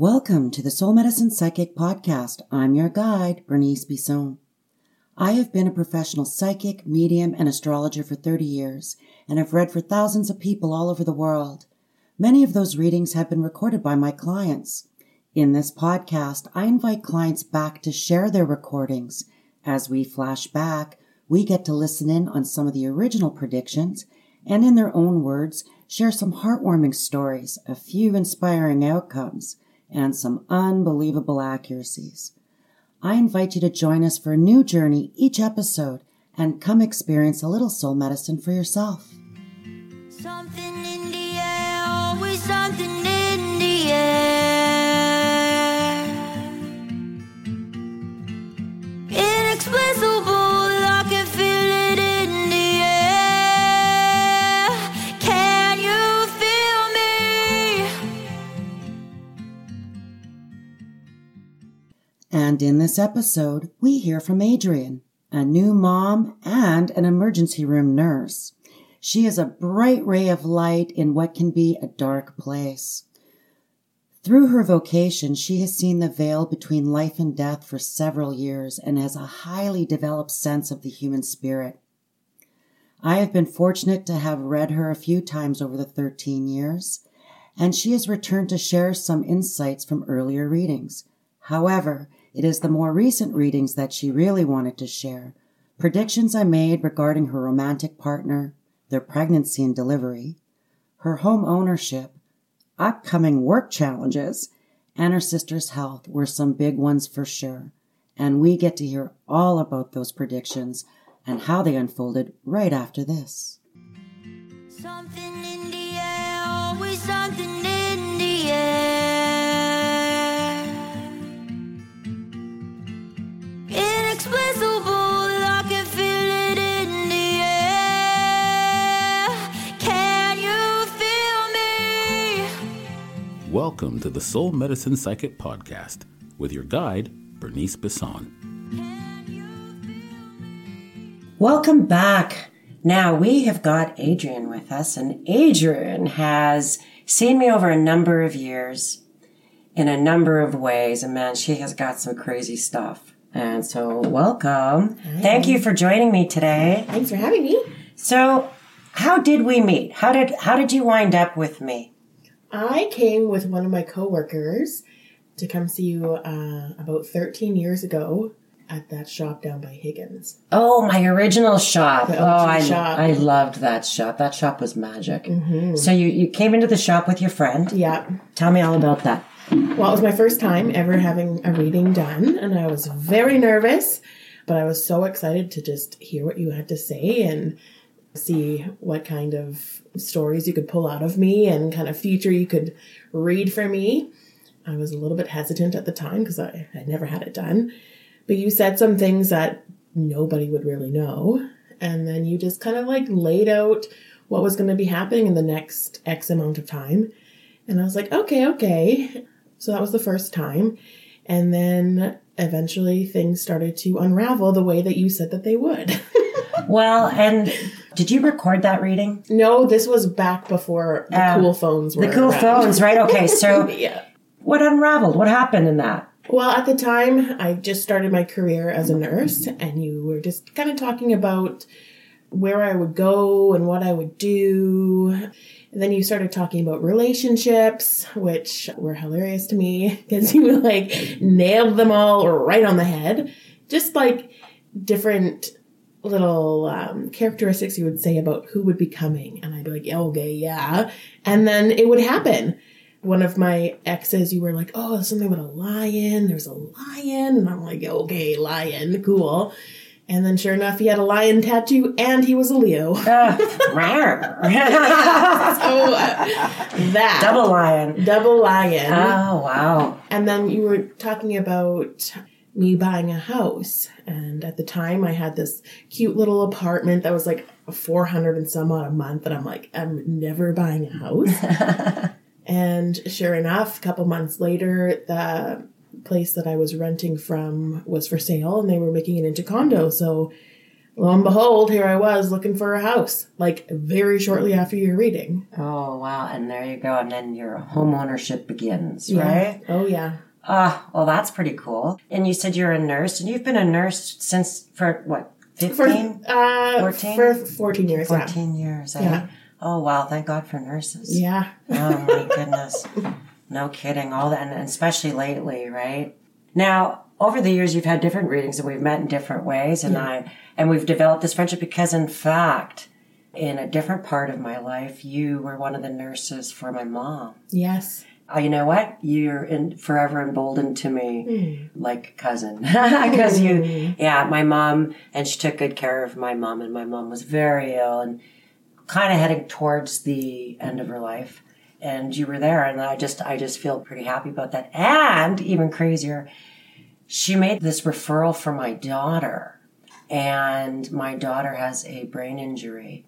Welcome to the Soul Medicine Psychic Podcast. I'm your guide, Bernice Besson. I have been a professional psychic, medium, and astrologer for 30 years, and have read for thousands of people all over the world. Many of those readings have been recorded by my clients. In this podcast, I invite clients back to share their recordings. As we flash back, we get to listen in on some of the original predictions and, in their own words, share some heartwarming stories, a few inspiring outcomes, and some unbelievable accuracies. I invite you to join us for a new journey each episode and come experience a little soul medicine for yourself. Something And in this episode, we hear from Adrian, a new mom and an emergency room nurse. She is a bright ray of light in what can be a dark place. Through her vocation, she has seen the veil between life and death for several years and has a highly developed sense of the human spirit. I have been fortunate to have read her a few times over the 13 years, and she has returned to share some insights from earlier readings. However, it is the more recent readings that she really wanted to share. Predictions I made regarding her romantic partner, their pregnancy and delivery, her home ownership, upcoming work challenges, and her sister's health were some big ones for sure. And we get to hear all about those predictions and how they unfolded right after this. Welcome to the Soul Medicine Psychic Podcast with your guide, Bernice Besson. Welcome back. Now we have got Adrian with us, and Adrian has seen me over a number of years in a number of ways, and man, she has got some crazy stuff. And so, welcome. Thank you for joining me today. Thanks for having me. So, how did we meet? How did how did you wind up with me? I came with one of my coworkers to come see you uh, about 13 years ago at that shop down by Higgins. Oh, my original shop. Oh, I shop. I loved that shop. That shop was magic. So you you came into the shop with your friend. Yeah. Tell me all about that. Well, it was my first time ever having a reading done, and I was very nervous, but I was so excited to just hear what you had to say and see what kind of stories you could pull out of me and kind of future you could read for me. I was a little bit hesitant at the time because I had never had it done, but you said some things that nobody would really know. And then you just kind of like laid out what was going to be happening in the next X amount of time. And I was like, okay, okay. So that was the first time. And then eventually things started to unravel the way that you said that they would. Well, and did you record that reading? no, this was back before the Oh, cool phones were The cool around. phones, right? Okay, so yeah. what unraveled? What happened in that? Well, at the time, I just started my career as a nurse, and you were just kind of talking about where I would go and what I would do. And then you started talking about relationships, which were hilarious to me because you like nailed them all right on the head. Just like different little um, characteristics you would say about who would be coming. And I'd be like, okay, yeah. And then it would happen. One of my exes, you were like, oh, something about a lion. There's a lion. And I'm like, okay, lion, cool. And then sure enough, he had a lion tattoo and he was a Leo. Oh, uh, that. Double lion. Double lion. Oh, wow. And then you were talking about me buying a house. And at the time, I had this cute little apartment that was like 400 and some odd a month. And I'm like, I'm never buying a house. and sure enough, a couple months later, the place that I was renting from was for sale and they were making it into condo. So lo and behold, here I was looking for a house, like very shortly after your reading. Oh, wow. And there you go. And then your home ownership begins, right? Oh, yeah. Ah, well, that's pretty cool. And you said you're a nurse, and you've been a nurse since, for what, For, uh, 14? For 14 years. yeah. 14 years, eh? Yeah. Oh, wow. Thank God for nurses. Yeah. Oh my goodness. No kidding. All that, and especially lately, right? Now, over the years, you've had different readings and we've met in different ways and I, and we've developed this friendship because in fact, in a different part of my life, you were one of the nurses for my mom. Yes. Oh, you know what? You're in, forever emboldened to me, hmm. like cousin, because you, hmm. yeah, my mom, and she took good care of my mom, and my mom was very ill and kind of heading towards the end of her life, and you were there, and I just, I just feel pretty happy about that, and even crazier, she made this referral for my daughter, and my daughter has a brain injury,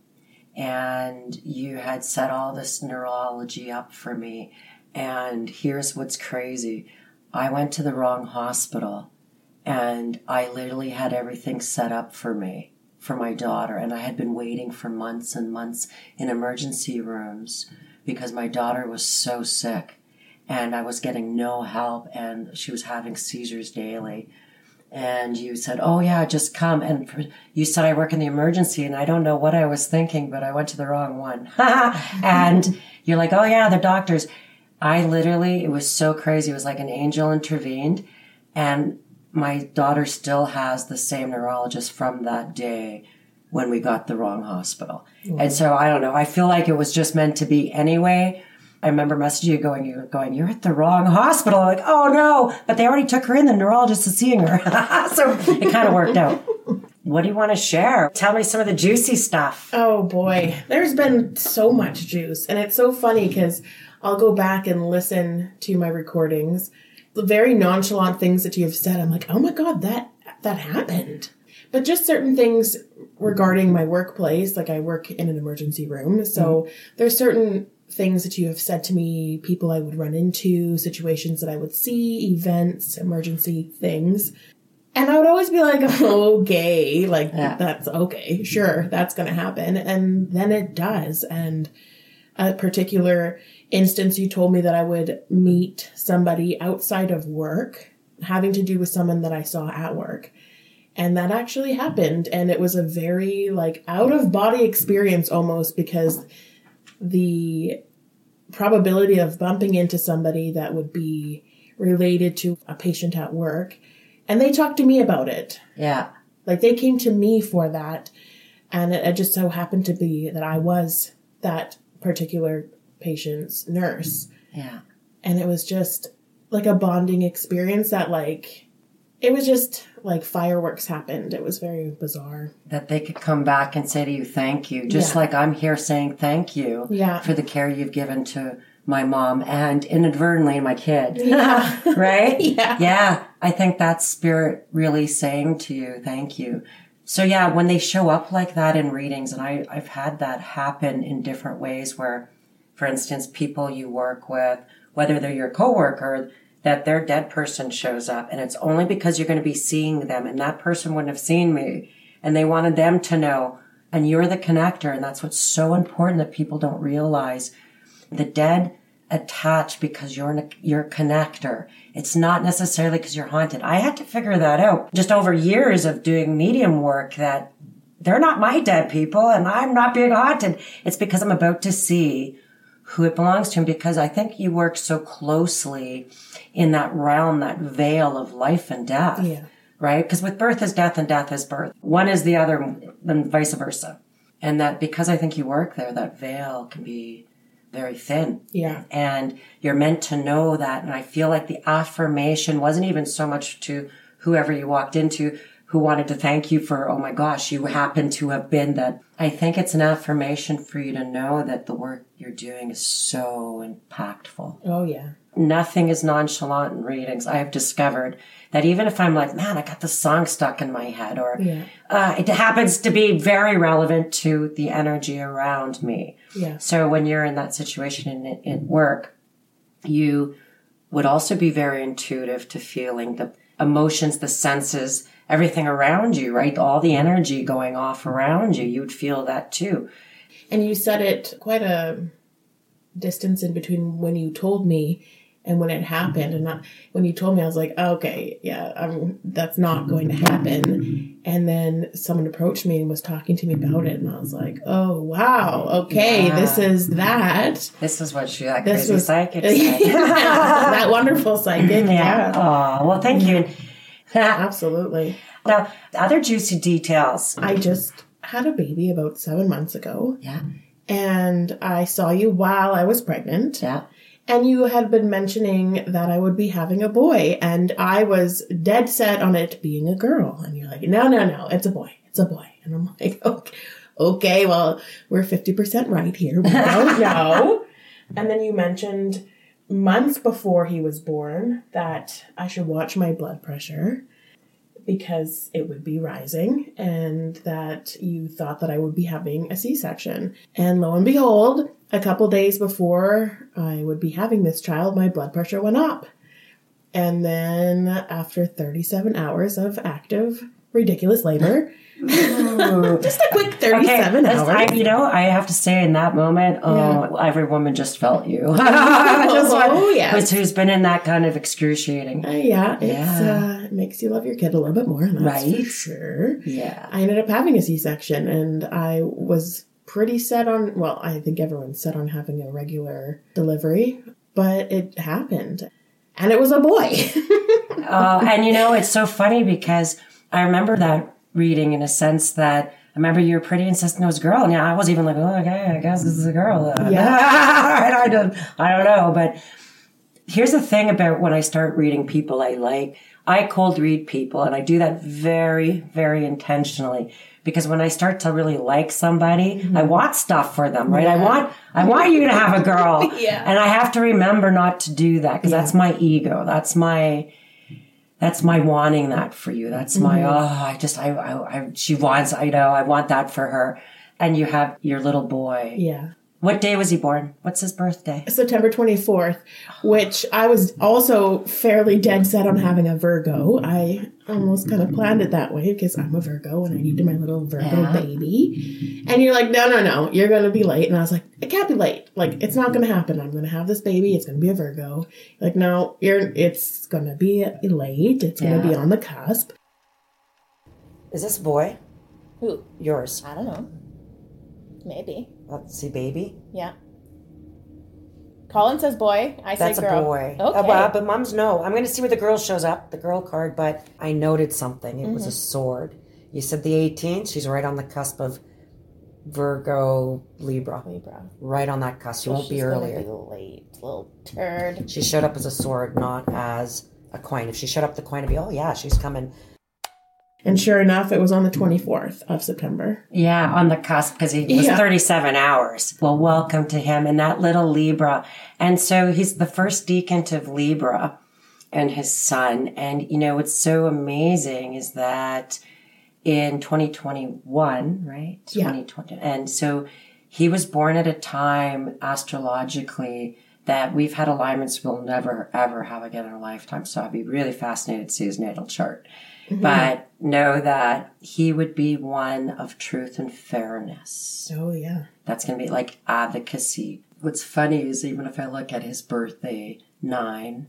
and you had set all this neurology up for me. And here's what's crazy I went to the wrong hospital, and I literally had everything set up for me, for my daughter. And I had been waiting for months and months in emergency rooms because my daughter was so sick and I was getting no help, and she was having seizures daily and you said, "Oh yeah, just come." And you said, "I work in the emergency," and I don't know what I was thinking, but I went to the wrong one. and you're like, "Oh yeah, the doctors." I literally, it was so crazy. It was like an angel intervened, and my daughter still has the same neurologist from that day when we got the wrong hospital. Mm. And so I don't know. I feel like it was just meant to be anyway. I remember messaging you going, you're going, you're at the wrong hospital. I'm like, oh no, but they already took her in. The neurologist is seeing her. so it kind of worked out. What do you want to share? Tell me some of the juicy stuff. Oh boy, there's been so much juice, and it's so funny because I'll go back and listen to my recordings. The very nonchalant things that you have said, I'm like, oh my god, that that happened. But just certain things regarding my workplace, like I work in an emergency room, so mm-hmm. there's certain things that you have said to me, people I would run into, situations that I would see, events, emergency things. And I would always be like, okay, like Yeah. that's okay, sure, that's gonna happen. And then it does. And a particular instance, you told me that I would meet somebody outside of work, having to do with someone that I saw at work. And that actually happened. And it was a very like out of body experience almost because the probability of bumping into somebody that would be related to a patient at work. And they talked to me about it. Yeah. Like they came to me for that. And it, it just so happened to be that I was that particular patient's nurse. Yeah. And it was just like a bonding experience that like, it was just like fireworks happened. It was very bizarre. That they could come back and say to you, thank you. Just Yeah. like I'm here saying thank you Yeah. for the care you've given to my mom and inadvertently my kid. Yeah. right? Yeah. Yeah. I think that's spirit really saying to you, thank you. So yeah, when they show up like that in readings, and I, I've had that happen in different ways where, for instance, people you work with, whether they're your coworker, that their dead person shows up and it's only because you're going to be seeing them and that person wouldn't have seen me and they wanted them to know and you're the connector and that's what's so important that people don't realize the dead attach because you're a, you're a connector. It's not necessarily because you're haunted. I had to figure that out just over years of doing medium work that they're not my dead people and I'm not being haunted. It's because I'm about to see who it belongs to and because I think you work so closely in that realm, that veil of life and death. Yeah. Right? Because with birth is death and death is birth. One is the other and vice versa. And that because I think you work there, that veil can be very thin. Yeah. And you're meant to know that. And I feel like the affirmation wasn't even so much to whoever you walked into, who wanted to thank you for, oh my gosh, you happen to have been that. I think it's an affirmation for you to know that the work you're doing is so impactful. Oh, yeah. Nothing is nonchalant in readings. I have discovered that even if I'm like, man, I got this song stuck in my head, or Yeah. uh, it happens to be very relevant to the energy around me. Yeah. So when you're in that situation in, in work, you would also be very intuitive to feeling the emotions, the senses, everything around you, right? All the energy going off around you. You would feel that too. And you said it quite a distance in between when you told me and when it happened. And not, when you told me, I was like, okay, yeah, um, that's not going to happen. And then someone approached me and was talking to me about it. And I was like, oh, wow, okay, Yeah. this is that. This is what she, that This crazy was psychic said. that wonderful psychic. yeah. Yeah, Oh, well, thank you. absolutely. now, other juicy details. I just had a baby about seven months ago. Yeah. And I saw you while I was pregnant. Yeah. And you had been mentioning that I would be having a boy, and I was dead set on it being a girl. And you're like, no, no, no, it's a boy. It's a boy. And I'm like, okay, okay well, we're 50% right here. We don't know. and then you mentioned months before he was born that I should watch my blood pressure because it would be rising and that you thought that I would be having a C-section. And lo and behold, a couple days before I would be having this child, my blood pressure went up. And then after 37 hours of active, ridiculous labor, just a quick 37 that's- hours. I, you know, I have to say in that moment, oh, every woman just felt you. Just what- Oh, yes. who's- Who's been in that kind of excruciating. Uh, yeah, Yeah. Uh, it makes you love your kid a little bit more, that's Right. sure. Yeah. I ended up having a C-section, and I was pretty set on. Well, I think everyone's set on having a regular delivery, but it happened, and it was a boy. Uh, and you know, it's so funny because I remember that reading in a sense that I remember you were pretty insistent it was a girl. And yeah, I was even like, oh, okay, I guess this is a girl. then." Yeah. I don't, I don't know. But here's the thing about when I start reading people I like, I cold read people and I do that very, very intentionally. Because when I start to really like somebody, mm-hmm. I want stuff for them, right? I want, I want you to have a girl. Yeah. And I have to remember not to do that because that's my ego. That's my, that's my wanting that for you. That's my, mm-hmm. oh, I just, I, I, I, she wants, I know, I want that for her. And you have your little boy. yeah. What day was he born? What's his birthday? September 24th, which I was also fairly dead set on having a Virgo. I almost kind of planned it that way because I'm a Virgo and I needed my little Virgo Yeah. baby. And you're like, no, no, no, you're going to be late. And I was like, it can't be late. Like, it's not going to happen. I'm going to have this baby. It's going to be a Virgo. Like, no, you're, it's going to be late. It's going to be on the cusp. Is this boy? Who? Yours. I don't know. Maybe. Let's see, baby. Yeah. Colin says boy. I said. That's say a boy. Okay. Uh, well, but mom's no. I'm going to see where the girl shows up, the girl card, but I noted something. It Mm-hmm. was a sword. You said the 18th. She's right on the cusp of Virgo, Libra. Libra. Right on that cusp. She won't be earlier. Be late, little turd. She showed up as a sword, not as a coin. If she showed up the coin, it'd be, oh yeah, she's coming. And sure enough, it was on the 24th of September. Yeah, on the cusp because he was Yeah. 37 hours. Well, welcome to him and that little Libra. And so he's the first decan of Libra and his son. And, you know, what's so amazing is that in 2021, right? Yeah. 2020. And so he was born at a time astrologically that we've had alignments we'll never ever have again in our lifetime. So I'd be really fascinated to see his natal chart. But know that he would be one of truth and fairness. Oh, yeah. That's going to be like advocacy. What's funny is even if I look at his birthday, nine,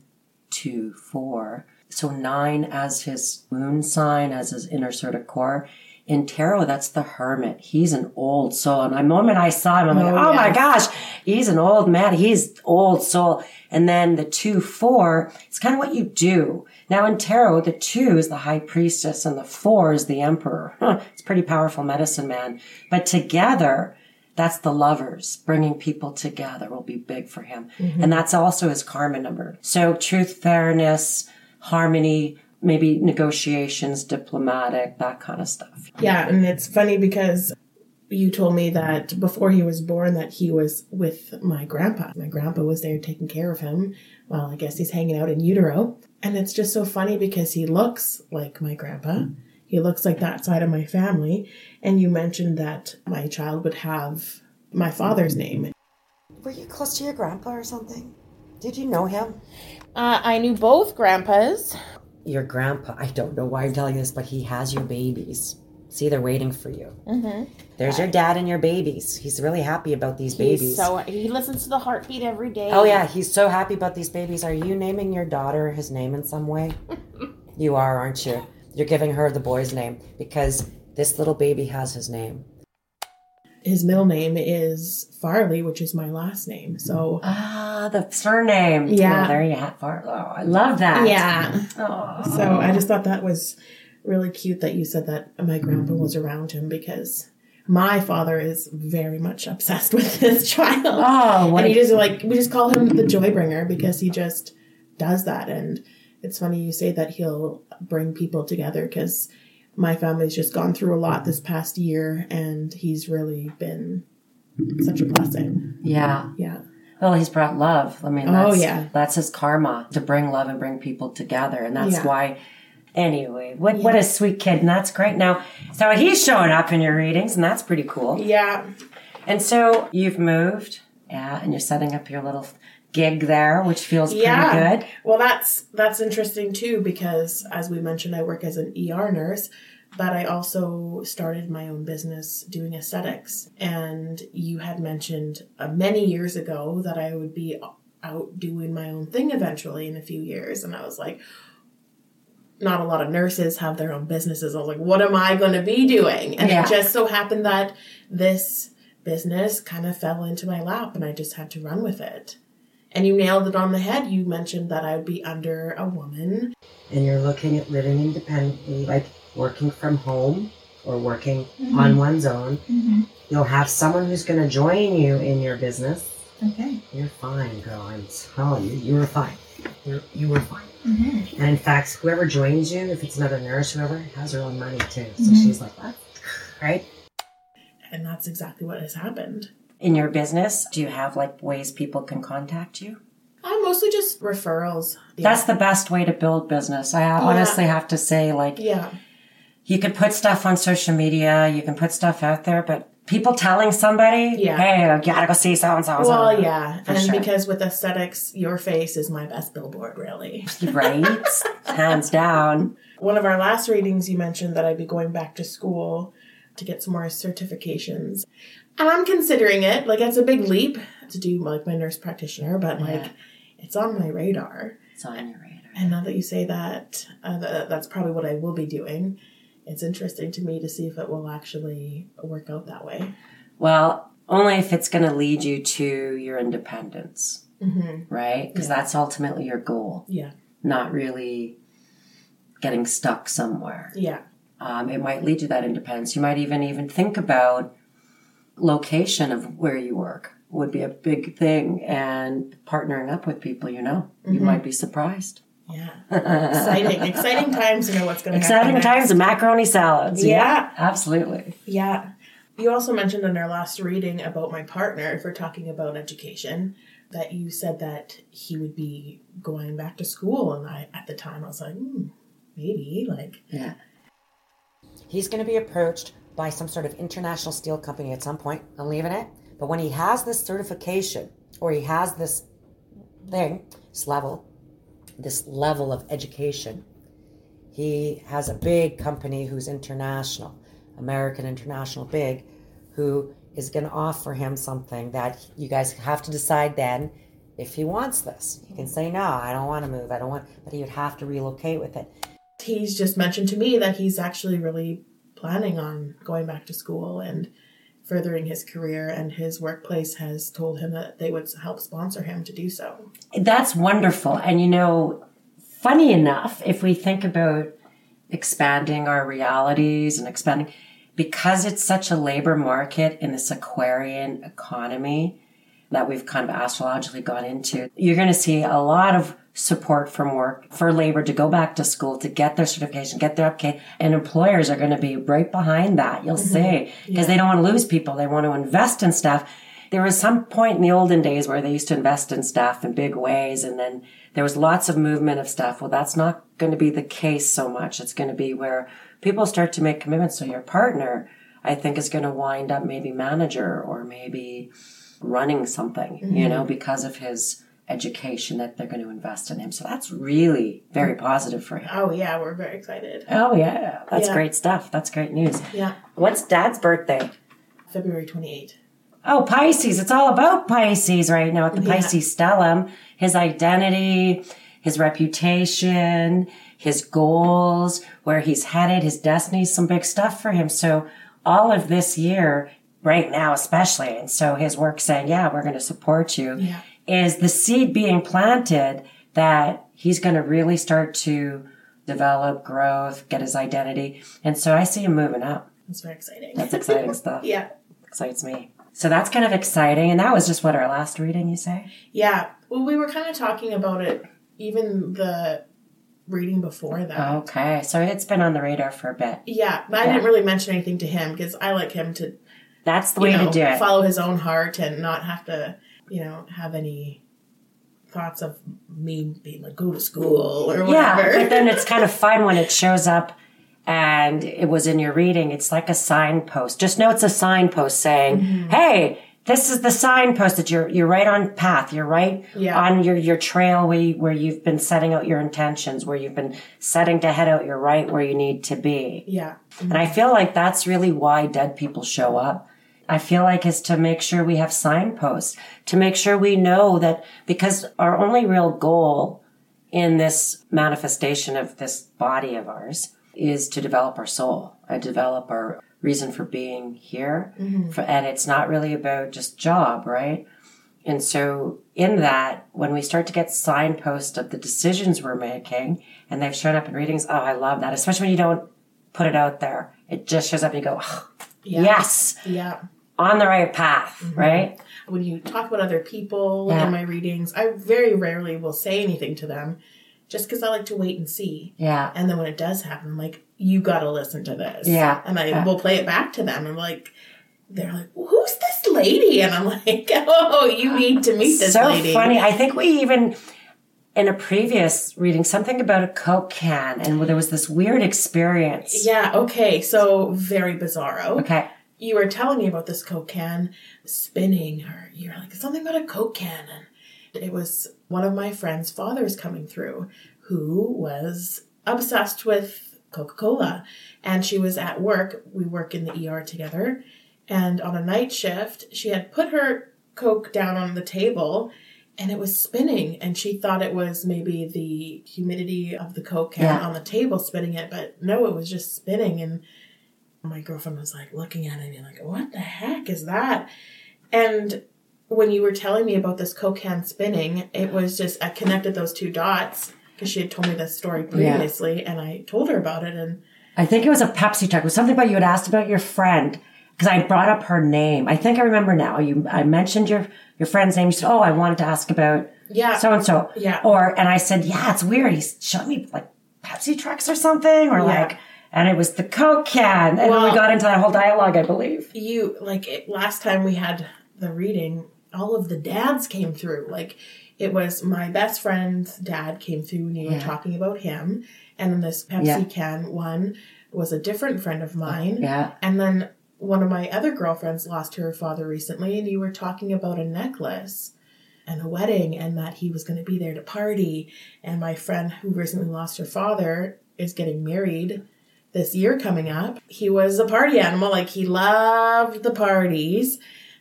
two, four. So nine as his moon sign, as his inner sort of core. In tarot, that's the hermit. He's an old soul. And the moment I saw him, I'm like, Oh, oh my gosh, he's an old man. He's old soul. And then the two, four, it's kind of what you do. Now in tarot, the two is the high priestess and the four is the emperor. It's pretty powerful medicine man. But together, that's the lovers bringing people together will be big for him. Mm-hmm. And that's also his karma number. So truth, fairness, harmony, maybe negotiations, diplomatic, that kind of stuff. Yeah, and it's funny because you told me that before he was born that he was with my grandpa. My grandpa was there taking care of him while I guess he's hanging out in utero. And it's just so funny because he looks like my grandpa. He looks like that side of my family. And you mentioned that my child would have my father's name. Were you close to your grandpa or something? Did you know him? Uh, I knew both grandpas. Your grandpa, I don't know why I'm telling you this, but he has your babies. See, they're waiting for you. Mm-hmm. There's your dad and your babies. He's really happy about these babies. So he listens to the heartbeat every day. Oh yeah, he's so happy about these babies. Are you naming your daughter his name in some way? you are, aren't you? You're giving her the boy's name because this little baby has his name. His middle name is Farley, which is my last name. So Ah, the surname. Yeah. Oh, there you have it. Oh, I love that. yeah. Oh. So I just thought that was really cute that you said that my grandpa was around him because my father is very much obsessed with this child. Oh, what and he just like we just call him the joy bringer because he just does that and it's funny you say that he'll bring people together because my family's just gone through a lot this past year and he's really been such a blessing Yeah. yeah Well, he's brought love. I mean, Oh, that's, yeah. that's his karma to bring love and bring people together. And that's Yeah. why, anyway, what, what a sweet kid. And that's great. Now, so he's showing up in your readings, and that's pretty cool. yeah And so you've moved, yeah, and you're setting up your little gig there, which feels pretty yeah. good. well that's that's interesting too because as we mentioned i work as an er nurse but i also started my own business doing aesthetics. And you had mentioned uh, many years ago that i would be out doing my own thing eventually in a few years. And i was like not a lot of nurses have their own businesses. I was like what am i going to be doing? And Yeah. it just so happened that this business kind of fell into my lap and i just had to run with it and you nailed it on the head. You mentioned that I would be under a woman. And you're looking at living independently, like working from home or working mm-hmm. on one's own. Mm-hmm. You'll have someone who's going to join you in your business. Okay. You're fine, girl. I'm telling you, you were fine. You're, you were fine. Mm-hmm. And in fact, whoever joins you, if it's another nurse, whoever, has her own money too. So she's like, what? Right? And that's exactly what has happened. In your business, do you have like ways people can contact you? I mostly just referrals. Yeah. That's the best way to build business. I uh, honestly have to say, like, yeah. you could put stuff on social media, you can put stuff out there, but people telling somebody, Yeah. hey, you gotta go see so and so. Well, yeah. And sure. because with aesthetics, your face is my best billboard, really. Right? Hands down. One of our last readings, you mentioned that I'd be going back to school to get some more certifications. And I'm considering it. Like, it's a big leap to do like my nurse practitioner, but like, it's on my radar. It's on your radar. And now that you say that, uh, th- that's probably what I will be doing. It's interesting to me to see if it will actually work out that way. Well, only if it's going to lead you to your independence, Mm-hmm. right? Because that's ultimately your goal, Yeah. not really getting stuck somewhere. Yeah. Um, it might lead to that independence. You might even even think about location of where you work would be a big thing, and partnering up with people you know. You Mm-hmm. might be surprised. Yeah. exciting. Exciting times to know what's going to happen. Exciting times of macaroni salads. Yeah. absolutely. Yeah. You also mentioned in our last reading about my partner, if we're talking about education, that you said that he would be going back to school. And I, at the time, I was like, hmm, maybe. Like, Yeah. He's going to be approached by some sort of international steel company at some point. I'm leaving it. But when he has this certification or he has this thing, this level, this level of education, he has a big company who's international, American International Big, who is going to offer him something that you guys have to decide then if he wants this. He can say, no, I don't want to move. I don't want, but he would have to relocate with it. he's just mentioned to me that he's actually really planning on going back to school and furthering his career and his workplace has told him that they would help sponsor him to do so That's wonderful. And you know, funny enough, if we think about expanding our realities and expanding, because it's such a labor market in this Aquarian economy, that we've kind of astrologically gone into, you're going to see a lot of support from work for labor to go back to school to get their certification, get their upgrade, and employers are going to be right behind that. You'll mm-hmm. see because they don't want to lose people. They want to invest in stuff. There was some point in the olden days where they used to invest in stuff in big ways, and then there was lots of movement of stuff. Well, that's not going to be the case so much. It's going to be where people start to make commitments. So your partner, I think, is going to wind up maybe manager or maybe running something, you know, mm-hmm. because of his education that they're going to invest in him. So that's really very positive for him. Oh yeah, we're very excited. Oh yeah, that's Yeah. great stuff. That's great news. Yeah, What's dad's birthday? February twenty eighth. Oh, Pisces. It's all about Pisces right now at the Yeah. Pisces stellium. His identity, his reputation, his goals, where he's headed, his destiny, some big stuff for him. So all of this year, right now especially, and so his work saying, yeah, we're going to support you, Yeah. Is the seed being planted that he's going to really start to develop growth, get his identity. And so I see him moving up. That's very exciting. That's exciting stuff yeah, excites me. So that's kind of exciting. And that was just what our last reading, you say? yeah. Well, we were kind of talking about it, even the reading before that. Okay. So it's been on the radar for a bit. Yeah, but I didn't really mention anything to him because I like him to That's the way know, to do it. follow his own heart and not have to, you know, have any thoughts of me being like go to school or whatever. yeah. But then it's kind of fun when it shows up and it was in your reading. It's like a signpost. Just know it's a signpost saying, Mm-hmm. hey, this is the signpost that you're you're right on path. You're right Yeah. on your your trail where you, where you've been setting out your intentions, where you've been setting to head out. You're right where you need to be. yeah, And I feel like that's really why dead people show up. I feel like is to make sure we have signposts, to make sure we know that because our only real goal in this manifestation of this body of ours is to develop our soul, and develop our reason for being here. Mm-hmm. For, and it's not really about just job, right? And so in that, when we start to get signposts of the decisions we're making and they've shown up in readings, oh, I love that, especially when you don't put it out there. It just shows up and you go, "Oh, yes, yeah. On the right path, mm-hmm. right? When you talk about other people Yeah. in my readings, I very rarely will say anything to them, just because I like to wait and see. Yeah. And then when it does happen, I'm like, you got to listen to this. Yeah. And I Yeah. will play it back to them. I'm like, they're like, who's this lady? And I'm like, oh, you need to meet this so lady. funny. I think we even in a previous reading something about a Coke can and there was this weird experience. Yeah, okay. So very bizarro. Okay. You were telling me about this Coke can spinning, or you're like, something about a Coke can. And it was one of my friend's fathers coming through who was obsessed with Coca Cola. And she was at work. We work in the ER together. And on a night shift, she had put her Coke down on the table and it was spinning. And she thought it was maybe the humidity of the Coke can Yeah. on the table spinning it. But no, it was just spinning. And my girlfriend was like looking at it and like, what the heck is that? And when you were telling me about this Coke can spinning, it was just, I connected those two dots because she had told me this story previously and I told her about it. And I think it was a Pepsi truck. It was something about you had asked about your friend because I brought up her name. I think I remember now. You I mentioned your your friend's name. You said, "Oh, I wanted to ask about Yeah. so and so." Yeah. Or and I said, "Yeah, it's weird. He's showing me like Pepsi trucks or something, or Yeah. like." And it was the Coke can, and then we got into that whole dialogue, I believe. you, like it, last time we had the reading, all of the dads came through. Like it was my best friend's dad came through and you were talking about him. And then this Pepsi Yeah. can one was a different friend of mine. Yeah. And then one of my other girlfriends lost her father recently, and you were talking about a necklace and a wedding, and that he was going to be there to party. And my friend who recently lost her father is getting married this year coming up. He was a party animal, like he loved the parties.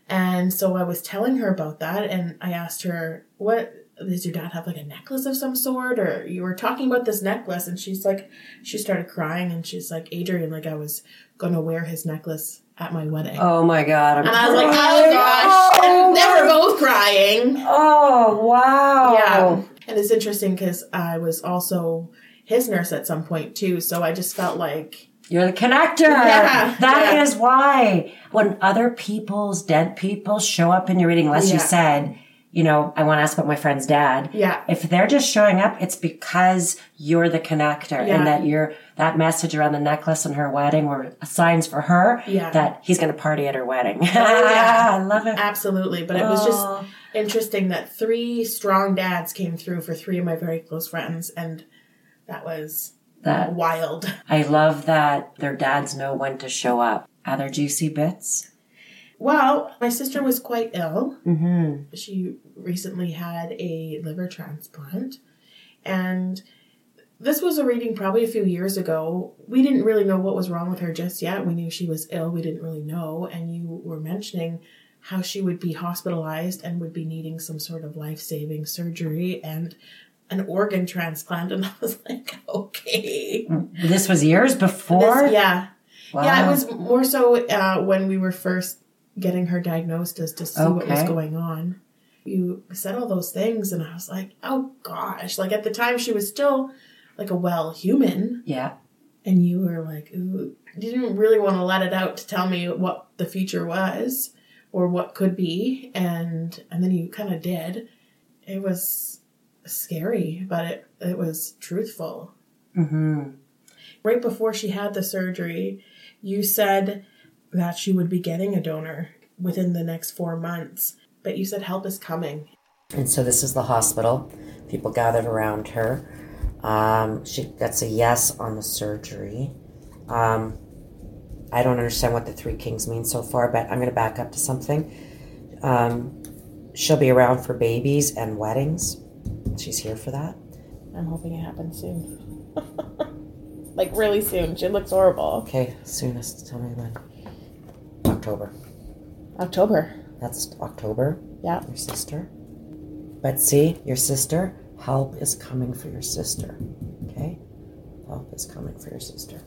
And so I was telling her about that, and I asked her, What does your dad have like a necklace of some sort? Or you were talking about this necklace, and she's like, she started crying, and she's like, Adrian, like I was gonna wear his necklace at my wedding. Oh my god! I'm and I was like. Oh gosh, Oh, and they were both crying. Oh wow! Yeah. And it's interesting because I was also his nurse at some point too. So I just felt like You're the connector. Yeah, That yeah. is why when other people's dead people show up in your reading, unless you said, you know, I want to ask about my friend's dad. Yeah. If they're just showing up, it's because you're the connector Yeah. and that you're that message around the necklace and her wedding were signs for her Yeah. Oh, that he's going to party at her wedding. Oh, yeah. I love it. Absolutely. But it was oh. just Oh. interesting that three strong dads came through for three of my very close friends. And that was That wild. I love that their dads know when to show up. Other juicy bits. Well, my sister was quite ill. Mm-hmm. She recently had a liver transplant. And this was a reading probably a few years ago. We didn't really know what was wrong with her just yet. We knew she was ill. We didn't really know. And you were mentioning how she would be hospitalized and would be needing some sort of life saving surgery and an organ transplant. And I was like, okay. This was years before. This- yeah. Wow. Yeah, it was more so uh, when we were first getting her diagnosed as to see what was going on. You said all those things, and I was like, oh gosh. Like at the time, she was still like a well human, Yeah. and you were like, ooh, you didn't really want to let it out to tell me what the future was or what could be, and and then you kind of did. It was scary, but it it was truthful Mm-hmm. right before she had the surgery, you said that she would be getting a donor within the next four months, but you said help is coming. And so this is the hospital. People gathered around her. Um, she gets a yes on the surgery. Um, I don't understand what the three kings mean so far, but I'm going to back up to something. Um, she'll be around for babies and weddings. She's here for that. I'm hoping it happens soon. like really soon. She looks horrible. Okay, soonest. Tell me when. October. October. That's October. Yeah. Your sister. But see, your sister, help is coming for your sister. Okay? Help is coming for your sister.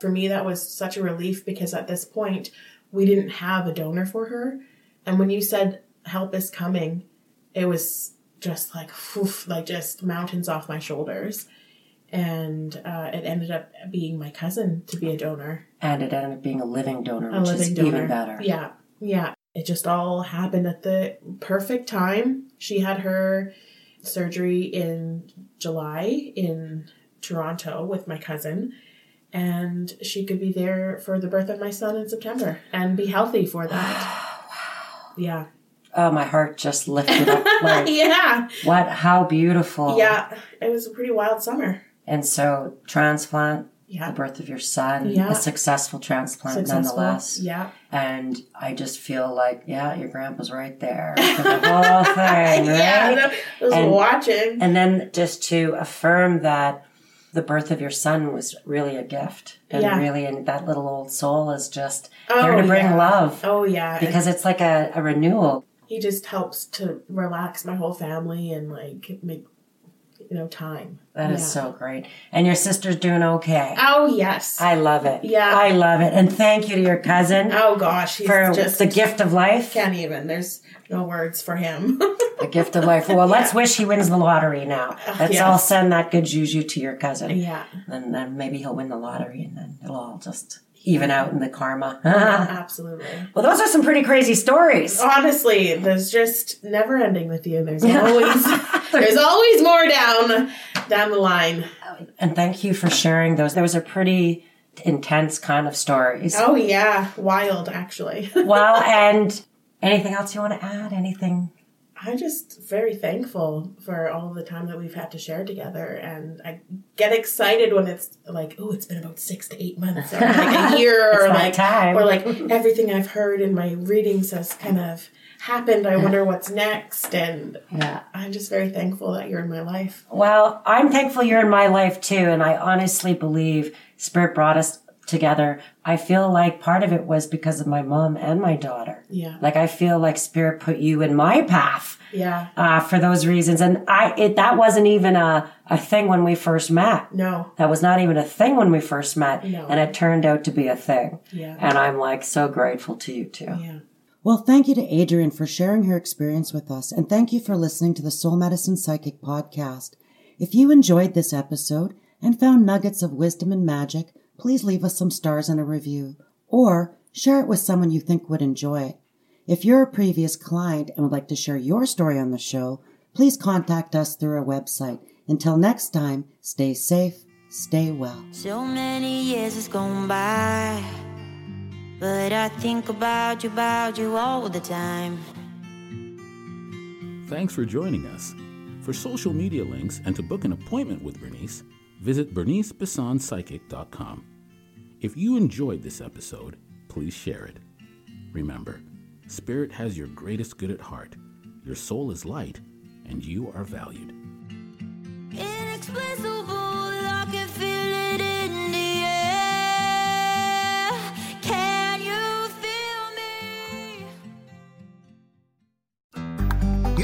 For me, that was such a relief because at this point, we didn't have a donor for her. And when you said help is coming, it was just like, oof, like just mountains off my shoulders. And uh, it ended up being my cousin to be a donor. And it ended up being a living donor, a which living is donor. even better. Yeah, yeah. It just all happened at the perfect time. She had her surgery in July in Toronto with my cousin, and she could be there for the birth of my son in September and be healthy for that. wow Yeah. Oh, my heart just lifted up. Like, yeah. what? How beautiful. Yeah. It was a pretty wild summer. And so, transplant, Yeah. the birth of your son, Yeah. a successful transplant Successful. nonetheless. Yeah. And I just feel like, yeah, your grandpa's right there for the whole thing, right? Yeah. I was And- watching. And then just to affirm that the birth of your son was really a gift. And Yeah. really, and that little old soul is just Oh, there to bring yeah. love. Oh, yeah. Because it's like a, a renewal. He just helps to relax my whole family and like make you know time. That is Yeah. so great. And your sister's doing okay. Oh yes. I love it. Yeah. I love it. And thank you to your cousin oh gosh, he's for just the gift of life. Can't even. There's no words for him. The gift of life. Well, let's wish he wins the lottery now. Oh, let's yes. all send that good juju to your cousin. yeah. And then maybe he'll win the lottery and then it'll all just even out in the karma. Absolutely. well, those are some pretty crazy stories. Honestly, there's just never ending with you. There's always there's always more down down the line. And thank you for sharing those. Those are pretty intense kind of stories. Oh yeah, wild actually. Well, and anything else you want to add? Anything? I'm just very thankful for all the time that we've had to share together, and I get excited when it's like, oh, it's been about six to eight months, or like a year, or like, time. or like everything I've heard in my readings has kind of happened. I wonder what's next, and Yeah. I'm just very thankful that you're in my life. Well, I'm thankful you're in my life too, and I honestly believe Spirit brought us together. I feel like part of it was because of my mom and my daughter. Yeah, Like I feel like Spirit put you in my path yeah, uh, for those reasons, and I it that wasn't even a a thing when we first met. no, That was not even a thing when we first met, No. and it turned out to be a thing. Yeah. And I'm like so grateful to you too. yeah. Well, thank you to Adrian for sharing her experience with us, and thank you for listening to the Soul Medicine Psychic podcast. If you enjoyed this episode and found nuggets of wisdom and magic, please leave us some stars and a review, or share it with someone you think would enjoy it. If you're a previous client and would like to share your story on the show, please contact us through our website. Until next time, stay safe, stay well. So many years has gone by, but I think about you, about you all the time. Thanks for joining us. For social media links and to book an appointment with Bernice, visit bernicebessonpsychic.com. If you enjoyed this episode, please share it. Remember, Spirit has your greatest good at heart. Your soul is light, and you are valued.